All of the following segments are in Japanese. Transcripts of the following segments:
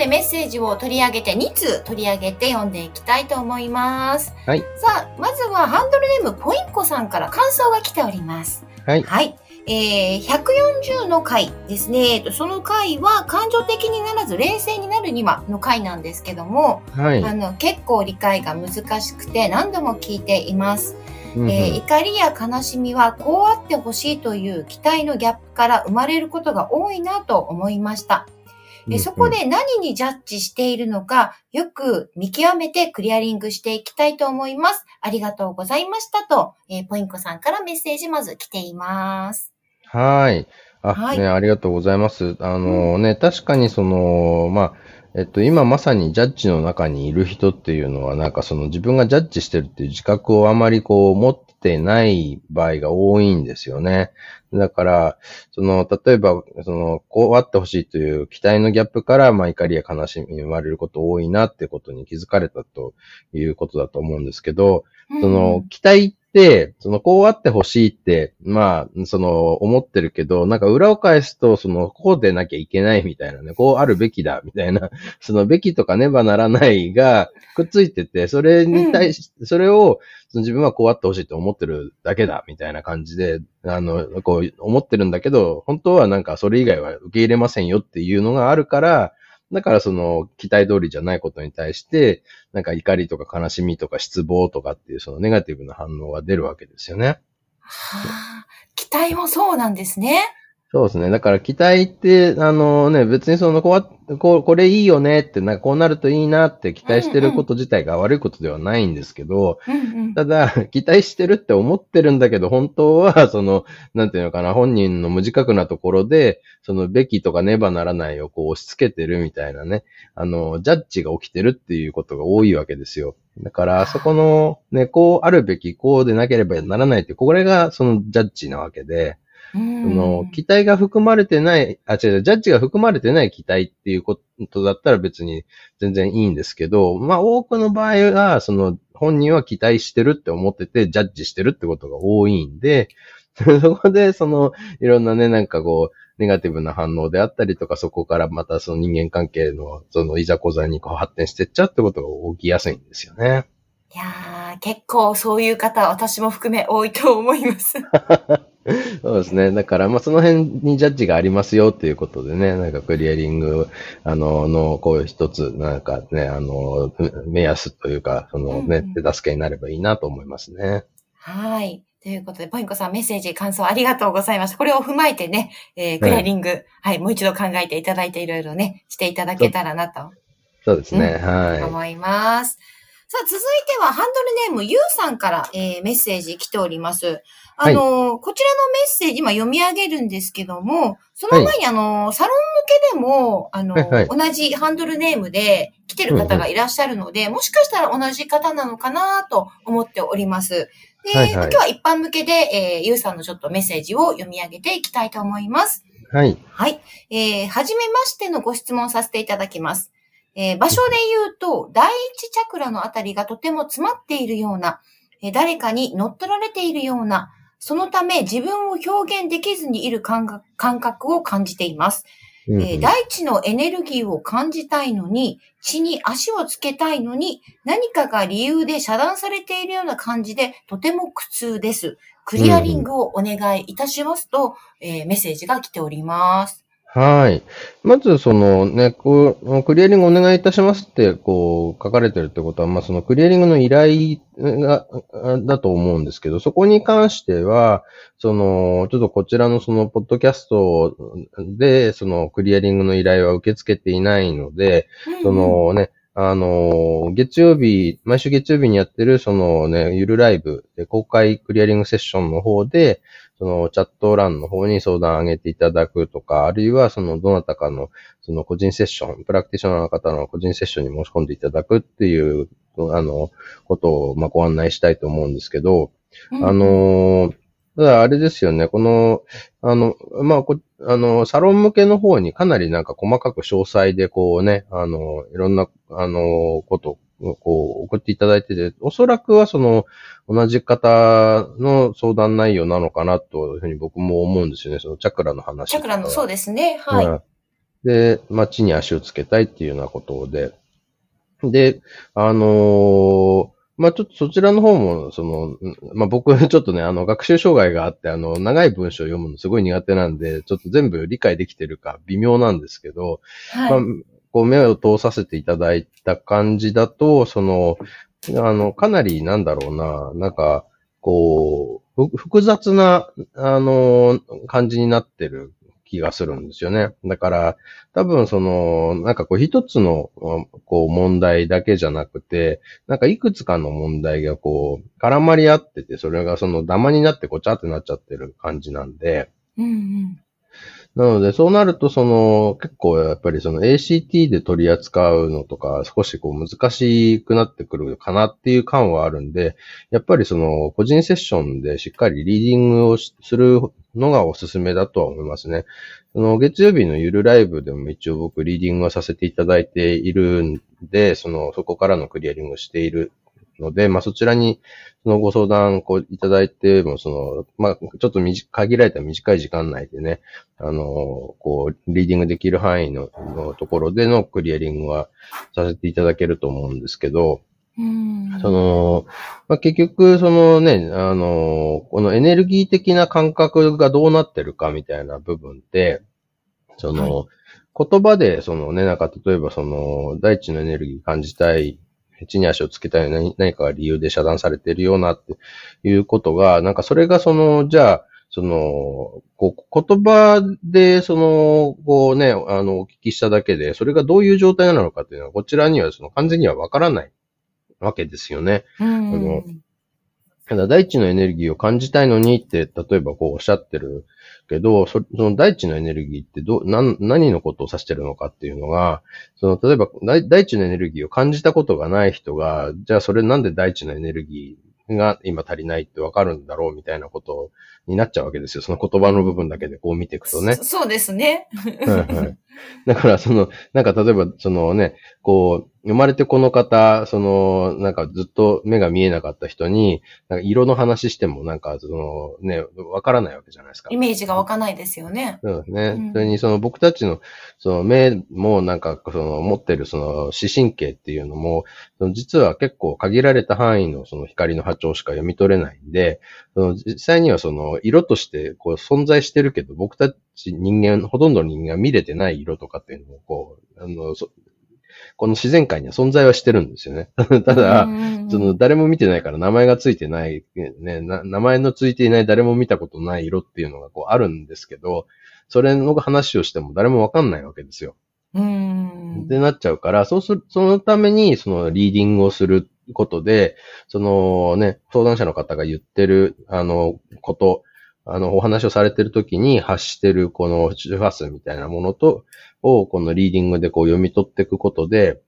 さあ今日もねメッセージを取り上げて2通取り上げて読んでいきたいと思います。はい。さあまずはハンドルネームポインコさんから感想が来ております。はい。はい。えー、140の回ですね。その回は感情的にならず冷静になるにはの回なんですけども、はい。あの結構理解が難しくて何度も聞いています。うんうんえー怒りや悲しみはこうあってほしいという期待のギャップから生まれることが多いなと思いました。えそこで何にジャッジしているのか、よく見極めてクリアリングしていきたいと思います。ありがとうございましたと、えーポインコさんからメッセージまず来ています。はい。あ、はいね、ありがとうございます。あのね、確かにその、まあ、えっと、今まさにジャッジの中にいる人っていうのは、なんかその自分がジャッジしてるっていう自覚をあまりこう持ってない場合が多いんですよね。だから、その、例えば、その、こうあってほしいという期待のギャップから、まあ怒りや悲しみに生まれること多いなってことに気づかれたということだと思うんですけど、その、期待その、こうあってほしいって、まあ、その、思ってるけど、なんか裏を返すと、その、こうでなきゃいけないみたいなね、こうあるべきだ、みたいな、その、べきとかねばならないが、くっついてて、それに対し、それを、その自分はこうあってほしいと思ってるだけだ、みたいな感じで、あの、こう、思ってるんだけど、本当はなんかそれ以外は受け入れませんよっていうのがあるから、だからその、期待通りじゃないことに対して、なんか怒りとか悲しみとか失望とかっていうそのネガティブな反応が出るわけですよね。はあ、期待もそうなんですね。そうですね。だから期待って、あのね、別にその、こう、こうこれいいよねって、なんかこうなるといいなって期待してること自体が悪いことではないんですけど、うんうん。ただ、期待してるって思ってるんだけど、本当は、その、なんていうのかな、本人の無自覚なところで、その、べきとかねばならないをこう押し付けてるみたいなね、あの、ジャッジが起きてるっていうことが多いわけですよ。だから、そこの、ね、こうあるべき、こうでなければならないって、これがそのジャッジなわけで、うんその、期待が含まれてない、あ、違う、ジャッジが含まれてない期待っていうことだったら別に全然いいんですけど、まあ多くの場合は、その、本人は期待してるって思ってて、ジャッジしてるってことが多いんで、そこで、その、いろんなね、なんかこう、ネガティブな反応であったりとか、そこからまたその人間関係の、その、いざこざにこう発展してっちゃうってことが起きやすいんですよね。いやー、結構そういう方、私も含め多いと思います。そうですね。だから、まあ、その辺にジャッジがありますよっていうことでね、なんかクリアリング、あの、の、こういう一つ、なんかね、あの、目安というか、そのねうん、手助けになればいいなと思いますね。はい。ということで、ポインコさんメッセージ、感想ありがとうございます。これを踏まえてね、えー、クリアリング、はい、もう一度考えていただいていろいろね、していただけたらなとそうですね。はい。思います。さあ、続いては、ハンドルネーム、ゆうさんから、えーメッセージ来ております。あのーこちらのメッセージ、今読み上げるんですけども、その前に、あのーサロン向けでも、あのーはいはい同じハンドルネームで来てる方がいらっしゃるので、もしかしたら同じ方なのかなと思っております。で、はいはい今日は一般向けで、えーゆうさんのちょっとメッセージを読み上げていきたいと思います。はい。はい。えー、はじめましてのご質問させていただきます。えー場所で言うと、第一チャクラのあたりがとても詰まっているような、えー誰かに乗っ取られているような、そのため自分を表現できずにいる感覚を感じています。えー大地のエネルギーを感じたいのに、地に足をつけたいのに、何かが理由で遮断されているような感じで、とても苦痛です。クリアリングをお願いいたしますと、えーメッセージが来ております。はい。まず、そのね、こう、クリアリングお願いいたしますって、こう、書かれてるってことは、まあ、そのクリアリングの依頼が、だと思うんですけど、そこに関しては、その、ちょっとこちらのその、ポッドキャストで、その、クリアリングの依頼は受け付けていないので、そのね、あの、月曜日、毎週月曜日にやってる、そのね、ゆるライブで公開クリアリングセッションの方で、そのチャット欄の方に相談を上げていただくとか、あるいはそのどなたかのその個人セッション、プラクティショナーの方の個人セッションに申し込んでいただくっていう、あの、ことを、まあ、ご案内したいと思うんですけど、うんあ、のーただあれですよね、この、あの、まあ、こあの、サロン向けの方にかなりなんか細かく詳細でこうね、あの、いろんな、あの、ことをこう送っていただいてて、おそらくはその、同じ方の相談内容なのかなというふうに僕も思うんですよね、そのチャクラの話チャクラの、そうでですね。はい。うんで、街に足をつけたいっていうようなことで、で、あのーまあ、ちょっとそちらの方も、その、うんまあ、僕、ちょっとね、あの、学習障害があって、あの、長い文章を読むのすごい苦手なんで、ちょっと全部理解できてるか微妙なんですけど、はい。まあ、こう目を通させていただいた感じだと、その、あの、かなりなんだろうな、なんか、こう、複雑な、あの、感じになってる気がするんですよね。だから、多分その、なんかこう一つの、こう問題だけじゃなくて、なんかいくつかの問題がこう、絡まり合ってて、それがそのダマになってごちゃってなっちゃってる感じなんで、なので、そうなると、その、結構やっぱりその ACT で取り扱うのとか、少しこう難しくなってくるかなっていう感はあるんで、やっぱりその、個人セッションでしっかりリーディングをするのがおすすめだとは思いますね。その、月曜日のゆるライブでも一応僕リーディングをさせていただいているんで、その、そこからのクリアリングをしているので、まあそちらに、そのご相談こういただいても、その、まあちょっと短限られた短い時間内でね、あの、こう、リーディングできる範囲ののところでのクリアリングはさせていただけると思うんですけど、うん。その、まあ、結局、そのね、あの、このエネルギー的な感覚がどうなってるかみたいな部分って、その、言葉で、そのね、なんか例えばその、大地のエネルギー感じたい、地に足をつけたい何何かが理由で遮断されてるようなっていうことが、なんかそれがその、じゃあ、その、こう、言葉で、その、こうね、あの、お聞きしただけで、それがどういう状態なのかっていうのは、こちらにはその完全にはわからないわけですよね。うん。あのただ、大地のエネルギーを感じたいのにって、例えばこうおっしゃってるけど、そその大地のエネルギーってど、なん、何のことを指してるのかっていうのが、その、例えば大、大地のエネルギーを感じたことがない人が、じゃあそれなんで大地のエネルギーが今足りないってわかるんだろうみたいなことになっちゃうわけですよ。その言葉の部分だけでこう見ていくとね。そそうですね。はいはい。だから、その、なんか例えば、そのね、こう、生まれてこの方、その、なんかずっと目が見えなかった人に、なんか色の話しても、なんか、その、ね、わからないわけじゃないですかイ。メージが湧かないですよね。そうですね。うんそれに、その僕たちの、その目も、なんか、その、持ってる、その、視神経っていうのも、その実は結構限られた範囲の、その光の波長しか読み取れないんで、その実際にはその、色として、こう、存在してるけど、僕たち人間、ほとんどの人間が見れてない色とかっていうのを、こう、あの、そこの自然界には存在はしてるんですよね。ただ、その、誰も見てないから名前がついてない、ね、な名前のついていない誰も見たことない色っていうのがこうあるんですけど、それの話をしても誰もわかんないわけですよ。うん。ってなっちゃうから、そうする、そのために、その、リーディングをすることで、そのね、相談者の方が言ってる、あの、こと、あの、お話をされてる時に発してる、この周波数みたいなものと、を、このリーディングでこう読み取っていくことで、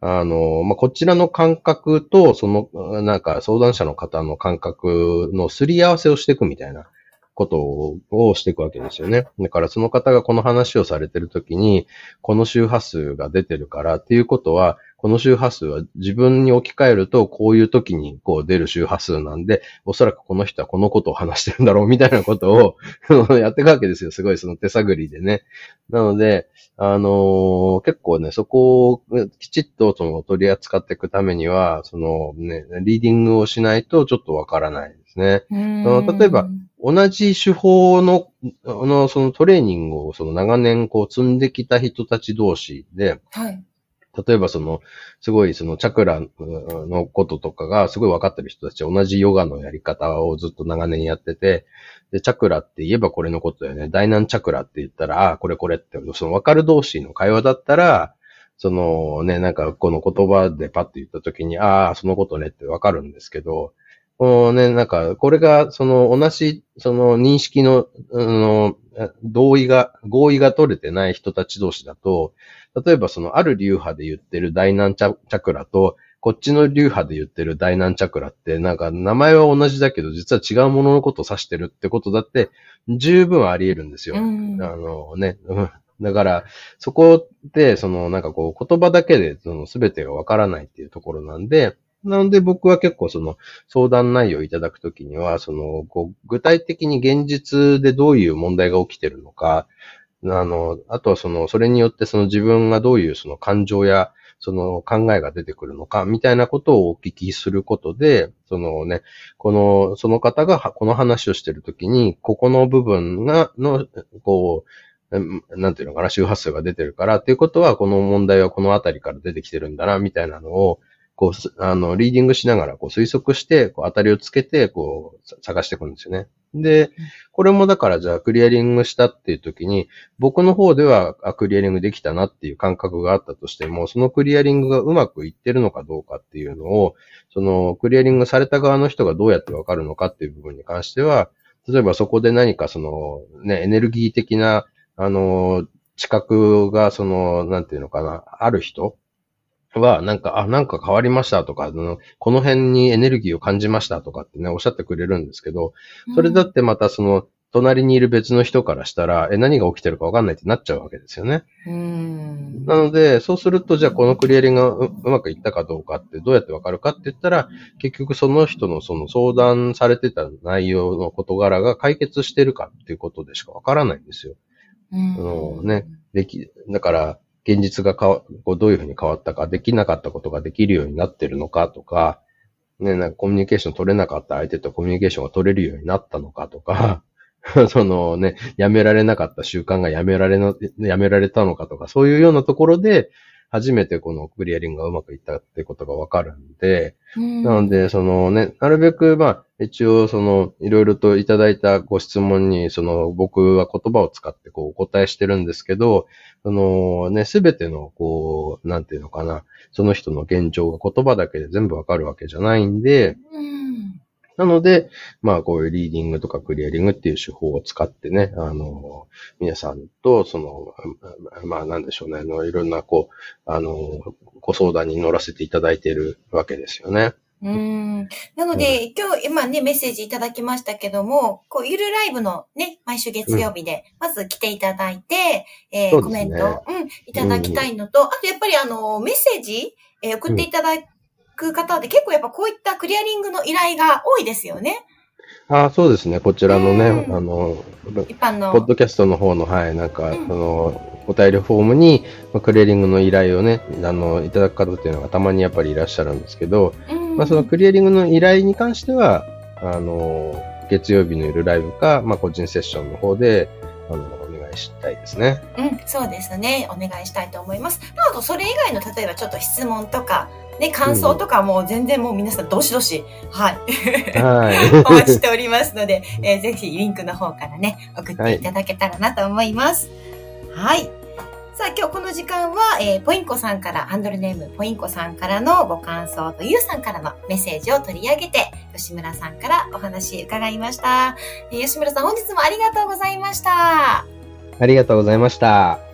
あの、まあ、こちらの感覚と、その、なんか、相談者の方の感覚のすり合わせをしていくみたいなことをしていくわけですよね。だから、その方がこの話をされてるときに、この周波数が出てるからっていうことは、この周波数は自分に置き換えると、こういう時にこう出る周波数なんで、おそらくこの人はこのことを話してるんだろうみたいなことを やっていくわけですよ。すごいその手探りでね。なので、あのー結構ね、そこをきちっとその取り扱っていくためには、そのね、リーディングをしないとちょっとわからないですね。例えば、同じ手法の、あの、そのトレーニングをその長年こう積んできた人たち同士で、はい。例えばその、すごいそのチャクラのこととかがすごい分かってる人たち同じヨガのやり方をずっと長年やってて、で、チャクラって言えばこれのことだよね。大南チャクラって言ったら、ああ、これこれって、その分かる同士の会話だったら、そのね、なんかこの言葉でパッと言った時に、ああ、そのことねって分かるんですけど、こうね、なんか、これが、その、同じ、その、認識の、あの、同意が、合意が取れてない人たち同士だと、例えばその、ある流派で言ってる大南チャクラと、こっちの流派で言ってる大南チャクラって、なんか名前は同じだけど、実は違うもののことを指してるってことだって、十分あり得るんですよ。うん、あのね、だから、そこで、その、なんかこう、言葉だけで、その、すべてがわからないっていうところなんで、なので僕は結構その相談内容をいただくときには、その、こう、具体的に現実でどういう問題が起きてるのか、あの、あとはその、それによってその自分がどういうその感情や、その考えが出てくるのか、みたいなことをお聞きすることで、そのね、この、その方がこの話をしてるときに、ここの部分が、の、こう、なんていうのかな、周波数が出てるからっていうことは、この問題はこのあたりから出てきてるんだな、みたいなのを、こう、あの、リーディングしながら、こう、推測して、こう、当たりをつけて、こう、探していくんですよね。で、これもだから、じゃあ、クリアリングしたっていう時に、僕の方では、あ、クリアリングできたなっていう感覚があったとしても、そのクリアリングがうまくいってるのかどうかっていうのを、その、クリアリングされた側の人がどうやってわかるのかっていう部分に関しては、例えばそこで何かその、ね、エネルギー的な、あの、知覚が、その、なんていうのかな、ある人は、なんか、あ、なんか変わりましたとか、この辺にエネルギーを感じましたとかってね、おっしゃってくれるんですけど、それだってまたその、隣にいる別の人からしたら、え、何が起きてるかわかんないってなっちゃうわけですよね。うんなので、そうすると、じゃあこのクリアリングがうまくいったかどうかってどうやってわかるかって言ったら、結局その人のその相談されてた内容の事柄が解決してるかっていうことでしかわからないんですよ。うん、あのね、でき、だから、現実が変わ、こうどういうふうに変わったか、できなかったことができるようになってるのかとか、ね、なんかコミュニケーション取れなかった相手とコミュニケーションが取れるようになったのかとか、そのね、やめられなかった習慣がやめられの、やめられたのかとか、そういうようなところで、初めてこのクリアリングがうまくいったってことがわかるんで、うん、なので、そのね、なるべく、まあ、一応、その、いろいろといただいたご質問に、その、僕は言葉を使ってこう、お答えしてるんですけど、そのね、すべての、こう、なんていうのかな、その人の現状が言葉だけで全部わかるわけじゃないんで、うんなので、まあこういうリーディングとかクリアリングっていう手法を使ってね、あの、皆さんと、その、まあなんでしょうね、あのいろんなこう、あの、ご相談に乗らせていただいているわけですよね。うん。なので、うん、今日、今ね、メッセージいただきましたけども、こう、ゆるライブのね、毎週月曜日で、まず来ていただいて、うん、えー、コメント、うん、いただきたいのと、うん、あとやっぱりあの、メッセージ、えー、送っていただく方で、結構やっぱこういったクリアリングの依頼が多いですよね。ああ、そうですね。こちらのね、あの、一般の。ポッドキャストの方の、はい、なんか、あの、お便りフォームに、まあ、クリアリングの依頼をね、あの、いただく方っていうのがたまにやっぱりいらっしゃるんですけど、まあ、そのクリアリングの依頼に関しては、あの、月曜日の夜ライブか、まあ、個人セッションの方で、あの、お願いしたいですね。うん、そうですね。お願いしたいと思います。まあ、あと、それ以外の、例えばちょっと質問とか、ね、感想とかも全然もう皆さんどしどし、はい。はい。お待ちしておりますので、えー、ぜひリンクの方からね、送っていただけたらなと思います。はい。さあ、今日この時間は、えー、ポインコさんから、ハンドルネームポインコさんからのご感想と、ゆうさんからのメッセージを取り上げて、吉村さんからお話伺いました。えー、吉村さん、本日もありがとうございました。ありがとうございました。